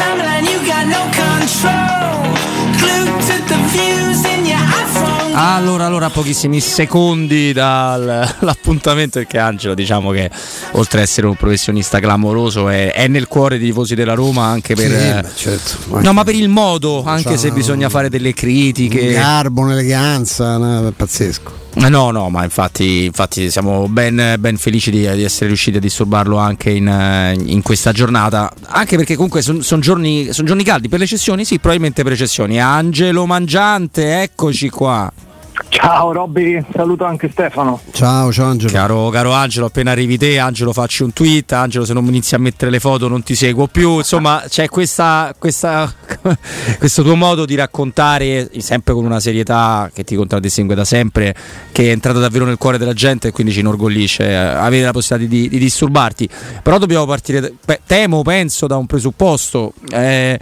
timeline, you got no control. Allora, allora, pochissimi secondi dall'appuntamento perché Angelo diciamo che oltre ad essere un professionista clamoroso è, è nel cuore dei tifosi della Roma anche per... Sì, eh, certo. No, ma per il modo, anche se bisogna fare delle critiche. Garbo, un'eleganza, no, è pazzesco. Eh, No, no, ma infatti, infatti siamo ben, ben felici di, di essere riusciti a disturbarlo anche in, eh, in questa giornata. Anche perché comunque sono giorni, son giorni caldi per le cessioni, sì, probabilmente per le cessioni. Angelo Mangiante, eccoci qua. Ciao Robby, saluto anche Stefano. Ciao, ciao Angelo. Caro, caro Angelo, appena arrivi te, Angelo facci un tweet, Angelo se non mi inizi a mettere le foto non ti seguo più, insomma c'è questa, questa, questo tuo modo di raccontare, sempre con una serietà che ti contraddistingue da sempre, che è entrata davvero nel cuore della gente e quindi ci inorgoglisce eh, avere la possibilità di, di disturbarti. Però dobbiamo partire, beh, temo, penso, da un presupposto. Eh,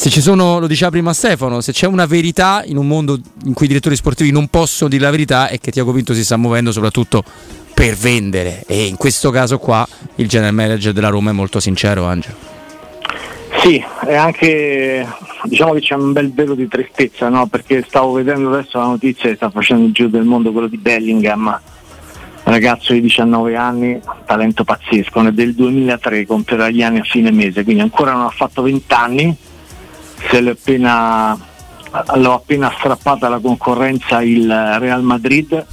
se ci sono, lo diceva prima Stefano, se c'è una verità in un mondo in cui i direttori sportivi non possono dire la verità è che Tiago Pinto si sta muovendo soprattutto per vendere e in questo caso qua il general manager della Roma è molto sincero Angelo. Sì, e anche diciamo che c'è un bel velo di tristezza, no? Perché stavo vedendo adesso la notizia che sta facendo giù del mondo quello di Bellingham, ragazzo di 19 anni, talento pazzesco, è del 2003, compierà gli anni a fine mese, quindi ancora non ha fatto 20 anni, se l'ho appena, l'ho appena strappata la concorrenza il Real Madrid,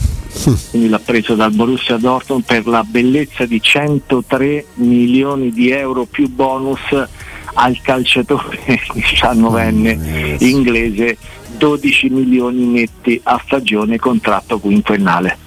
quindi l'ha preso dal Borussia Dortmund per la bellezza di 103 milioni di euro più bonus al calciatore 19enne inglese 12 milioni netti a stagione contratto quinquennale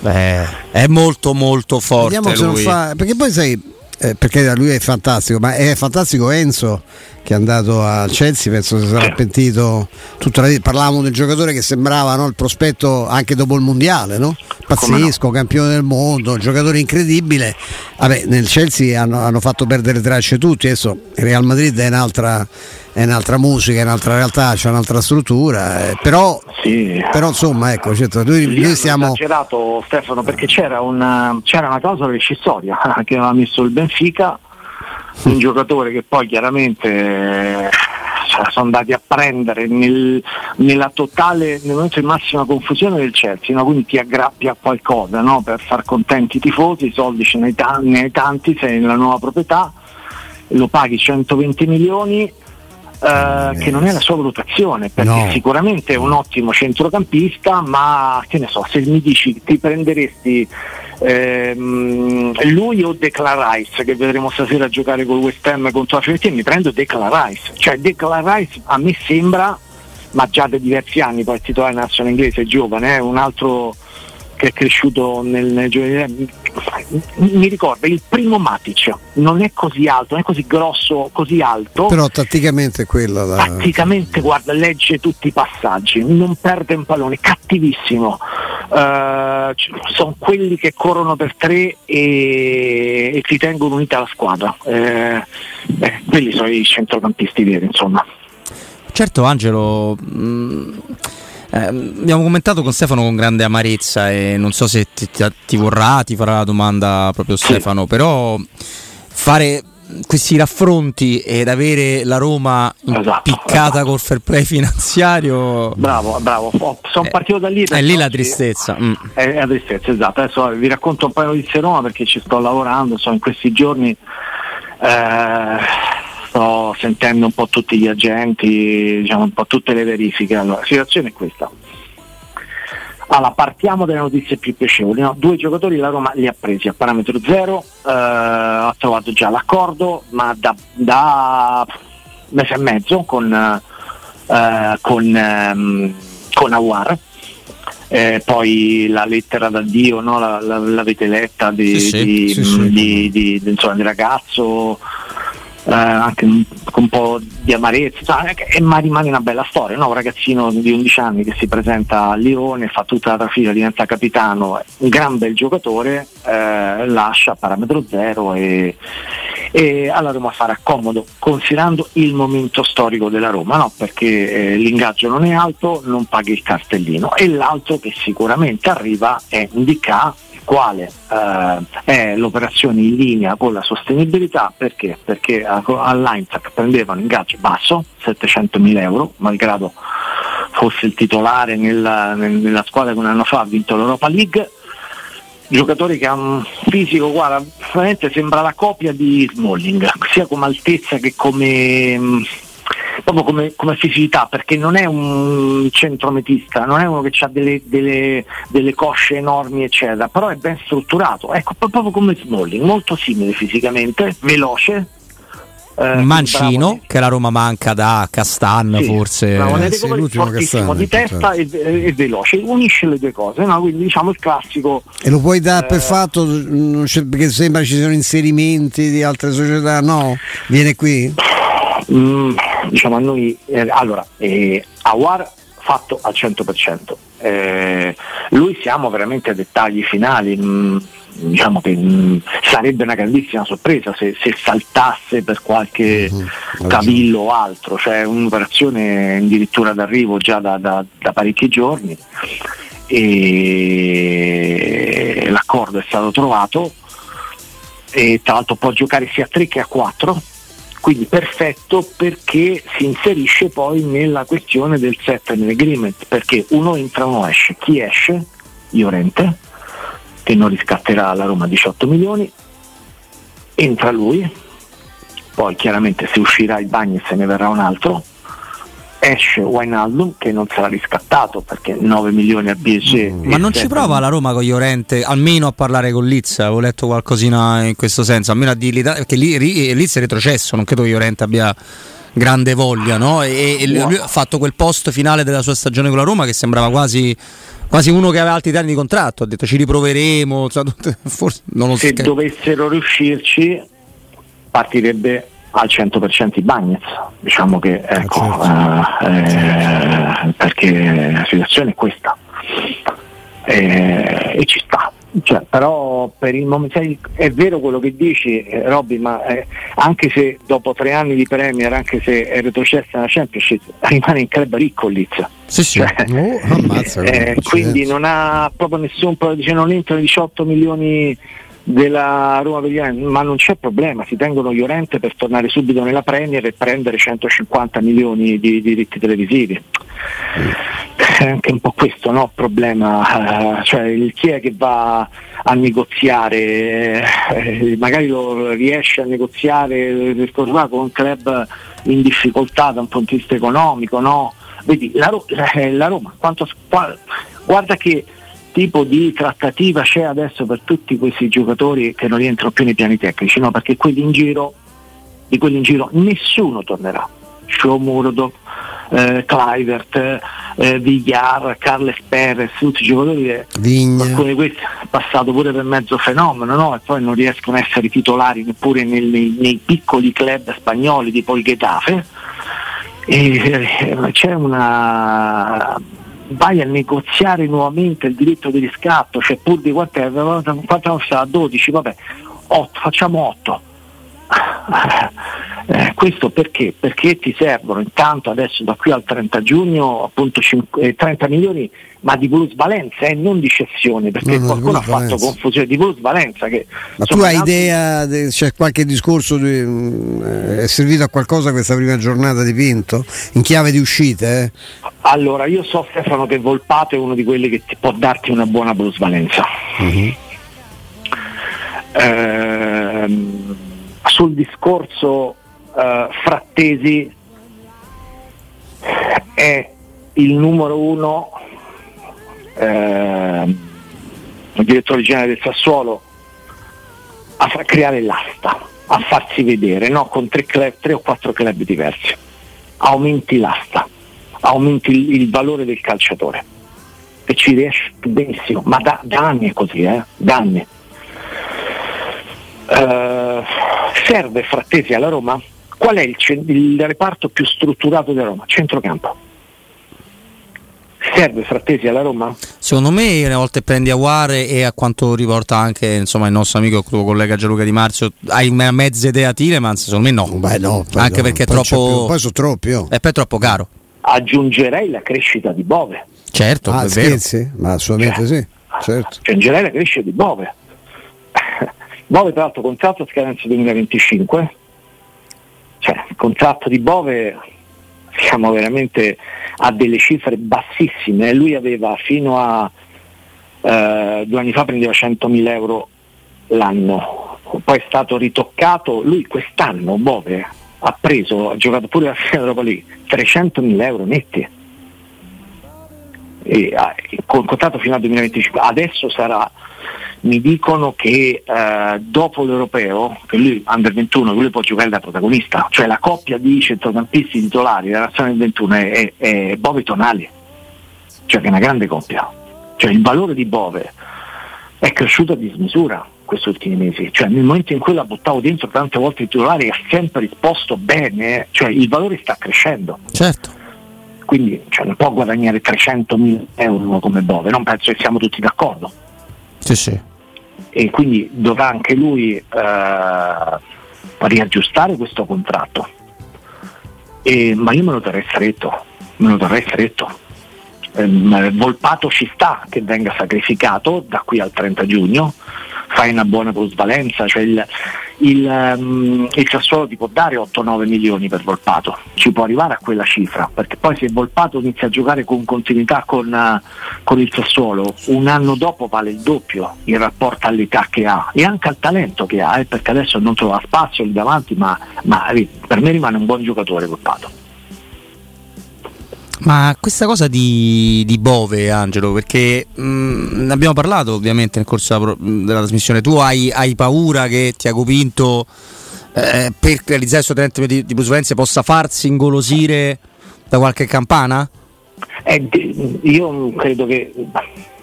Beh, è molto molto forte Vediamo se non lui. fa. Perché poi sai. Eh, perché lui è fantastico, ma è fantastico Enzo che è andato al Chelsea, penso si sarà pentito tutta la vita. Parlavamo del giocatore che sembrava no, il prospetto anche dopo il mondiale, no? Pazzesco, campione del mondo, giocatore incredibile. Vabbè, nel Chelsea hanno, hanno fatto perdere tracce tutti, adesso il Real Madrid è un'altra, è un'altra musica, è un'altra realtà, c'è un'altra struttura, eh, però, sì. però insomma ecco, certo, noi, Lì noi stiamo... esagerato Stefano perché c'era una, c'era una clausola rescissoria che aveva messo il Benfica un giocatore che poi chiaramente eh, sono andati a prendere nel, nella totale, nel momento di massima confusione del Chelsea, no? quindi ti aggrappi a qualcosa no? per far contenti i tifosi, i soldi ce ne hai ta- ne hai tanti, sei nella nuova proprietà, lo paghi 120 milioni, eh, che non è la sua valutazione, perché No. sicuramente è un ottimo centrocampista, ma che ne so, se mi dici ti prenderesti ehm, lui o Declan Rice, che vedremo stasera giocare col West Ham contro la Fiorentina, mi prendo Declan Rice. Cioè Declan Rice a me sembra, ma già da diversi anni, poi è titolare nazionale inglese, è giovane, è un altro che è cresciuto nel, nel giovanile, mi ricorda il primo Matic, non è così alto, non è così grosso, così alto. Però tatticamente è quella la... Tatticamente, guarda, legge tutti i passaggi, non perde un pallone, cattivissimo. Eh, sono quelli che corrono per tre e, e ti tengono unita la squadra. Eh, eh, quelli sono i centrocampisti veri, insomma. Certo Angelo, mh, eh, abbiamo commentato con Stefano con grande amarezza e non so se ti, ti- ti vorrà, ti farà la domanda proprio Stefano, però fare questi raffronti ed avere la Roma impiccata col fair play finanziario Bravo, bravo. Sono partito da lì. è perché lì la tristezza. mm. È la tristezza, esatto. Adesso vi racconto un paio di notizie Roma perché ci sto lavorando, so in questi giorni eh, sto sentendo un po' tutti gli agenti, diciamo un po' tutte le verifiche. Allora, la situazione è questa. Allora, partiamo dalle notizie più piacevoli. no? Due giocatori la Roma li ha presi a parametro zero, eh, ha trovato già l'accordo, ma da, da mese e mezzo con, eh, con, ehm, con Awar. Eh, poi la lettera d'addio no? la, la- l'avete letta di, Sì, di- Sì, sì. di- di- insomma, di ragazzo eh, anche un, con un po' di amarezza insomma, è che- e ma rimane una bella storia no? un ragazzino di 11 anni che si presenta a Lione fa tutta la trafila diventa capitano un gran bel giocatore eh, lascia parametro zero e, e alla Roma farà comodo considerando il momento storico della Roma no? perché eh, l'ingaggio non è alto non paghi il cartellino e l'altro che sicuramente arriva è Ndika quale eh, è l'operazione in linea con la sostenibilità perché? Perché all'Eintracht prendevano ingaggio basso, 700 mila euro, malgrado fosse il titolare nella, nella squadra che un anno fa ha vinto l'Europa League giocatore che ha un fisico, guarda, veramente sembra la copia di Smalling, sia come altezza che come proprio come, come, fisicità, perché non è un centrometista, non è uno che ha delle, delle, delle, cosce enormi, eccetera, però è ben strutturato, ecco, proprio come Smalling, molto simile fisicamente, veloce. Eh, Mancino, bravo. che la Roma manca da Castan sì, forse bravo, eh, sì, fortissimo Castan, di testa certo. e, e, veloce, unisce le due cose, no? quindi diciamo il classico. E lo puoi dare eh, per fatto perché sembra ci siano inserimenti di altre società, no? Viene qui? Mm, diciamo a noi, eh, allora, eh, Awar fatto al 100%, eh, lui siamo veramente a dettagli finali, mm, diciamo che mh, mm, sarebbe una grandissima sorpresa se, se saltasse per qualche mm-hmm. cavillo o altro, cioè un'operazione addirittura d'arrivo già da, da, da parecchi giorni. E l'accordo è stato trovato. E tra l'altro può giocare sia a 3 che a 4 quindi perfetto perché si inserisce poi nella questione del settlement agreement, perché uno entra, uno esce. Chi esce? Iorente, che non riscatterà la Roma 18 milioni, entra lui, poi chiaramente se uscirà il bagno se ne verrà un altro, esce Wijnaldum che non sarà riscattato perché 9 milioni a BSG mm. ma non ci prova la Roma con Llorente almeno a parlare con Liz avevo letto qualcosina in questo senso almeno a dirgli perché Liz è retrocesso non credo che Llorente abbia grande voglia no? e, e lui ha fatto quel post finale della sua stagione con la Roma che sembrava quasi quasi uno che aveva altri termini di contratto ha detto ci riproveremo forse non lo se so. dovessero riuscirci partirebbe al 100% i Bagnets, diciamo che ecco, certo. eh, eh, perché la situazione è questa eh, e ci sta. Cioè, però per il momento è vero quello che dici eh, Robby, ma eh, anche se dopo tre anni di Premier, anche se è retrocessa nella Championship, rimane in club ricco Lizza. Sì, sì. Cioè, oh, ammazza, eh, quindi non ha proprio nessun dice non entrano 18 milioni della Roma per gli ma non c'è problema, si tengono Llorente per tornare subito nella Premier e prendere 150 milioni di diritti televisivi. È anche un po' questo no? problema, uh, cioè chi è che va a negoziare, eh, magari lo riesce a negoziare con un club in difficoltà da un punto di vista economico, no? Vedi, la, Ro- eh, la Roma, quanto, guarda che tipo di trattativa c'è adesso per tutti questi giocatori che non rientrano più nei piani tecnici, no? perché quelli in giro, di quelli in giro nessuno tornerà. Shomurdo, eh, Clivert, eh, Villar, Carles Perez, tutti i giocatori che alcuni di questi passato pure per mezzo fenomeno no? e poi non riescono a essere titolari neppure nei, nei, nei piccoli club spagnoli tipo il Getafe. E, eh, c'è una vai a negoziare nuovamente il diritto di riscatto, cioè pur di quanto quanto stava 12, vabbè, 8, facciamo 8. Eh, questo perché? Perché ti servono intanto adesso da qui al 30 giugno appunto 5, eh, 30 milioni ma di plusvalenza e eh, non di cessione perché no, qualcuno ha fatto confusione di plusvalenza che, ma tu hai idea c'è cioè, qualche discorso di, eh, è servito a qualcosa questa prima giornata di Pinto in chiave di uscite eh? allora io so Stefano che Volpato è uno di quelli che può darti una buona plusvalenza uh-huh. ehm, sul discorso uh, Frattesi è il numero uno eh, il direttore generale del Sassuolo a far creare l'asta, a farsi vedere no? con tre, club, tre, o quattro club diversi. Aumenti l'asta, aumenti il, il valore del calciatore e ci riesce benissimo, ma da, da anni è così, eh? da anni. Uh, serve Frattesi alla Roma? Qual è il, il reparto più strutturato della Roma? Centrocampo serve Frattesi alla Roma? Secondo me una volta prendi Aguare e a quanto riporta anche insomma, il nostro amico il tuo collega Gianluca Di Marzio hai una mezza idea Tilemans? Secondo me no. Beh, no anche no, perché è troppo poi sono troppi oh. e poi è troppo caro. Aggiungerei la crescita di Bove. Certo, ah, è scherzi? Ma assolutamente cioè, sì. certo. in genere cresce di Bove. Bove tra l'altro contratto a scadenza 2025, cioè il contratto di Bove siamo veramente a delle cifre bassissime, lui aveva fino a eh, due anni fa prendeva 100.000 euro l'anno, poi è stato ritoccato, lui quest'anno Bove ha preso, ha giocato pure la Finale Europa League, 300.000 euro netti. E, ah, con contratto fino al 2025, adesso sarà, mi dicono che eh, dopo l'europeo, che lui under 21, lui può giocare da protagonista, cioè la coppia di centrocampisti titolari della nazione del 21 è, è, è Bove Tonali, cioè che è una grande coppia, cioè il valore di Bove è cresciuto a dismisura questi ultimi mesi, cioè nel momento in cui la buttavo dentro tante volte i titolari ha sempre risposto bene, cioè il valore sta crescendo. Certo. Quindi cioè, non può guadagnare 300.000 euro come Bove, non penso che siamo tutti d'accordo. Sì, sì. E quindi dovrà anche lui eh, riaggiustare questo contratto. E, ma io me lo terrei stretto, me lo terrei stretto. Ehm, Volpato ci sta che venga sacrificato da qui al 30 giugno, fai una buona plusvalenza, cioè il, il, um, il Sassuolo ti può dare 8-9 milioni per Volpato, ci può arrivare a quella cifra, perché poi se Volpato inizia a giocare con continuità con, uh, con il Sassuolo, un anno dopo vale il doppio in rapporto all'età che ha e anche al talento che ha, eh, perché adesso non trova spazio lì davanti, ma, ma per me rimane un buon giocatore Volpato. Ma questa cosa di, di Bove, Angelo, perché mh, ne abbiamo parlato ovviamente nel corso della, della trasmissione, tu hai, hai, paura che Tiago Pinto eh, per realizzare il suo talento di, di plusvalenza possa farsi ingolosire da qualche campana? Eh, io credo che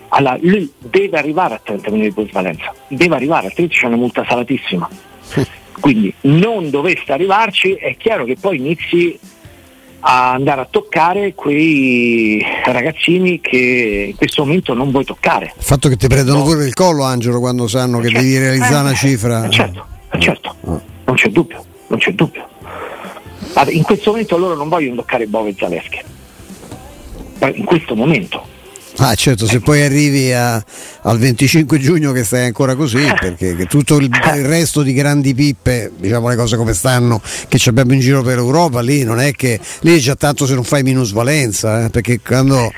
allora, lui deve arrivare a 30 milioni di plusvalenza, deve arrivare, altrimenti c'è una multa salatissima. Quindi non dovesse arrivarci, è chiaro che poi inizi a andare a toccare quei ragazzini che in questo momento non vuoi toccare. Il fatto che ti prendono no. pure il collo, Angelo, quando sanno che certo. devi realizzare eh, una cifra. Eh, certo, eh, certo. Oh. non c'è dubbio, non c'è dubbio. In questo momento loro non vogliono toccare Bove e Zaleschi. In questo momento Ah certo, se poi arrivi a, al 25 giugno che stai ancora così, perché tutto il, il, resto di grandi pippe, diciamo le cose come stanno, che ci abbiamo in giro per Europa, lì non è che lì è già tanto se non fai minusvalenza, eh, perché quando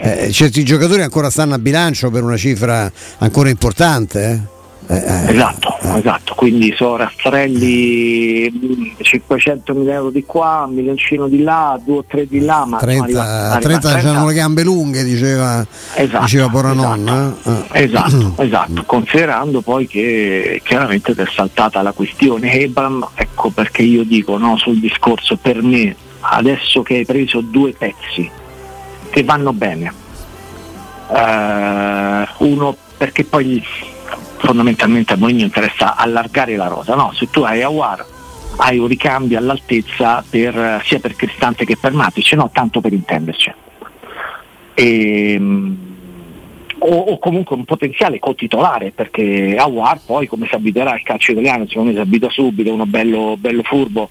eh, certi giocatori ancora stanno a bilancio per una cifra ancora importante. Eh. Eh, eh, esatto, eh. esatto, quindi sono rastrelli 500 mila euro di qua, un milioncino di là, due o tre di là, ma 30, arriva, arriva 30, 30 hanno le gambe lunghe, diceva, esatto, diceva Poranonna. Esatto, eh. esatto, esatto, considerando poi che chiaramente è saltata la questione Ebram, ecco perché io dico no, sul discorso per me, adesso che hai preso due pezzi che vanno bene, eh, uno perché poi fondamentalmente a Mourinho interessa allargare la rosa, no? Se tu hai Awar hai un ricambio all'altezza per, sia per Cristante che per Matic, no? Tanto per intenderci. E, ehm, o, o, comunque un potenziale co-titolare perché Awar poi come si abituerà al calcio italiano, secondo me si abita subito, uno bello, bello furbo,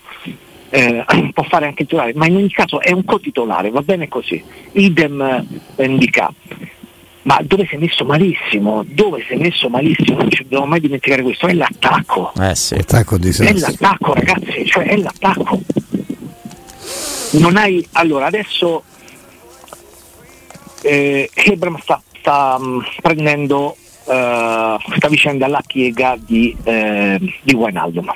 eh, può fare anche il titolare, ma in ogni caso è un co-titolare, va bene così. Idem eh, Indica ma dove si è messo malissimo, dove si è messo malissimo, non ci dobbiamo mai dimenticare questo, è l'attacco. Eh sì. Attacco di è l'attacco ragazzi, cioè è l'attacco. Non hai, allora adesso eh, Hebram sta, sta mh, mm, prendendo uh, questa vicenda alla piega di, eh, di Wijnaldum.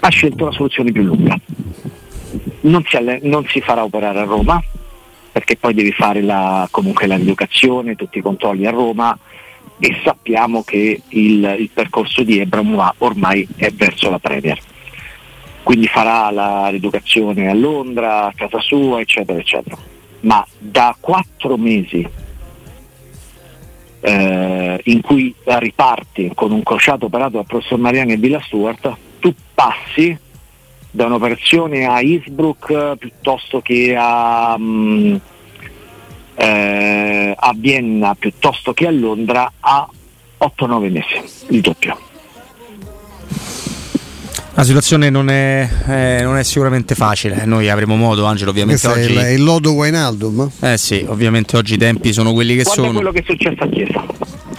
Ha scelto la soluzione più lunga. Non si, alle- non si farà operare a Roma, perché poi devi fare la, comunque la rieducazione, tutti i controlli a Roma e sappiamo che il, il percorso di Ebram ormai è verso la Premier. Quindi farà la rieducazione a Londra, a casa sua, eccetera, eccetera. Ma da quattro mesi eh, in cui riparti con un crociato operato dal professor Mariani e Villa Stewart, tu passi da un'operazione a Innsbruck piuttosto che a, um, eh, a Vienna piuttosto che a Londra a 8-9 mesi, il doppio. La situazione non è, eh, non è, sicuramente facile, noi avremo modo, Angelo, ovviamente Questo oggi... è il, lodo Wijnaldum? Eh sì, ovviamente oggi i tempi sono quelli che Quando sono. è quello che è successo a Chiesa?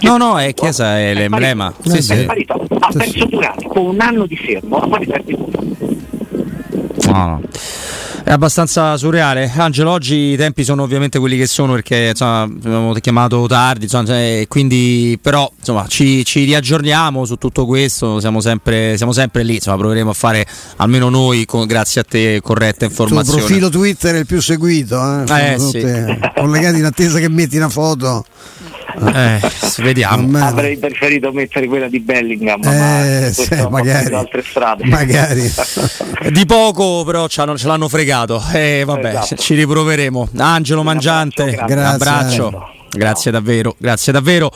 No, no, è Chiesa è l'emblema. Eh, Sì, sì. È sparito. Ha perso due anni, con un anno di fermo, ma poi tutto. No, no. È abbastanza surreale. Angelo, oggi i tempi sono ovviamente quelli che sono perché insomma, abbiamo chiamato tardi, insomma, cioè, quindi, però insomma, ci, ci riaggiorniamo su tutto questo, siamo sempre, siamo sempre lì, insomma, proveremo a fare almeno noi, con- grazie a te, corretta Il tuo informazione. profilo Twitter è il più seguito, eh? Eh, tutte collegati in attesa che metti una foto. Eh, vediamo. Avrei preferito mettere quella di Bellingham, Eh, ma sì, magari. altre strade. Magari. Di poco però ci hanno- ce l'hanno fregato. E vabbè, Esatto. ci riproveremo. Angelo Un Mangiante, abbraccio, un grazie. abbraccio. Grazie davvero, grazie davvero.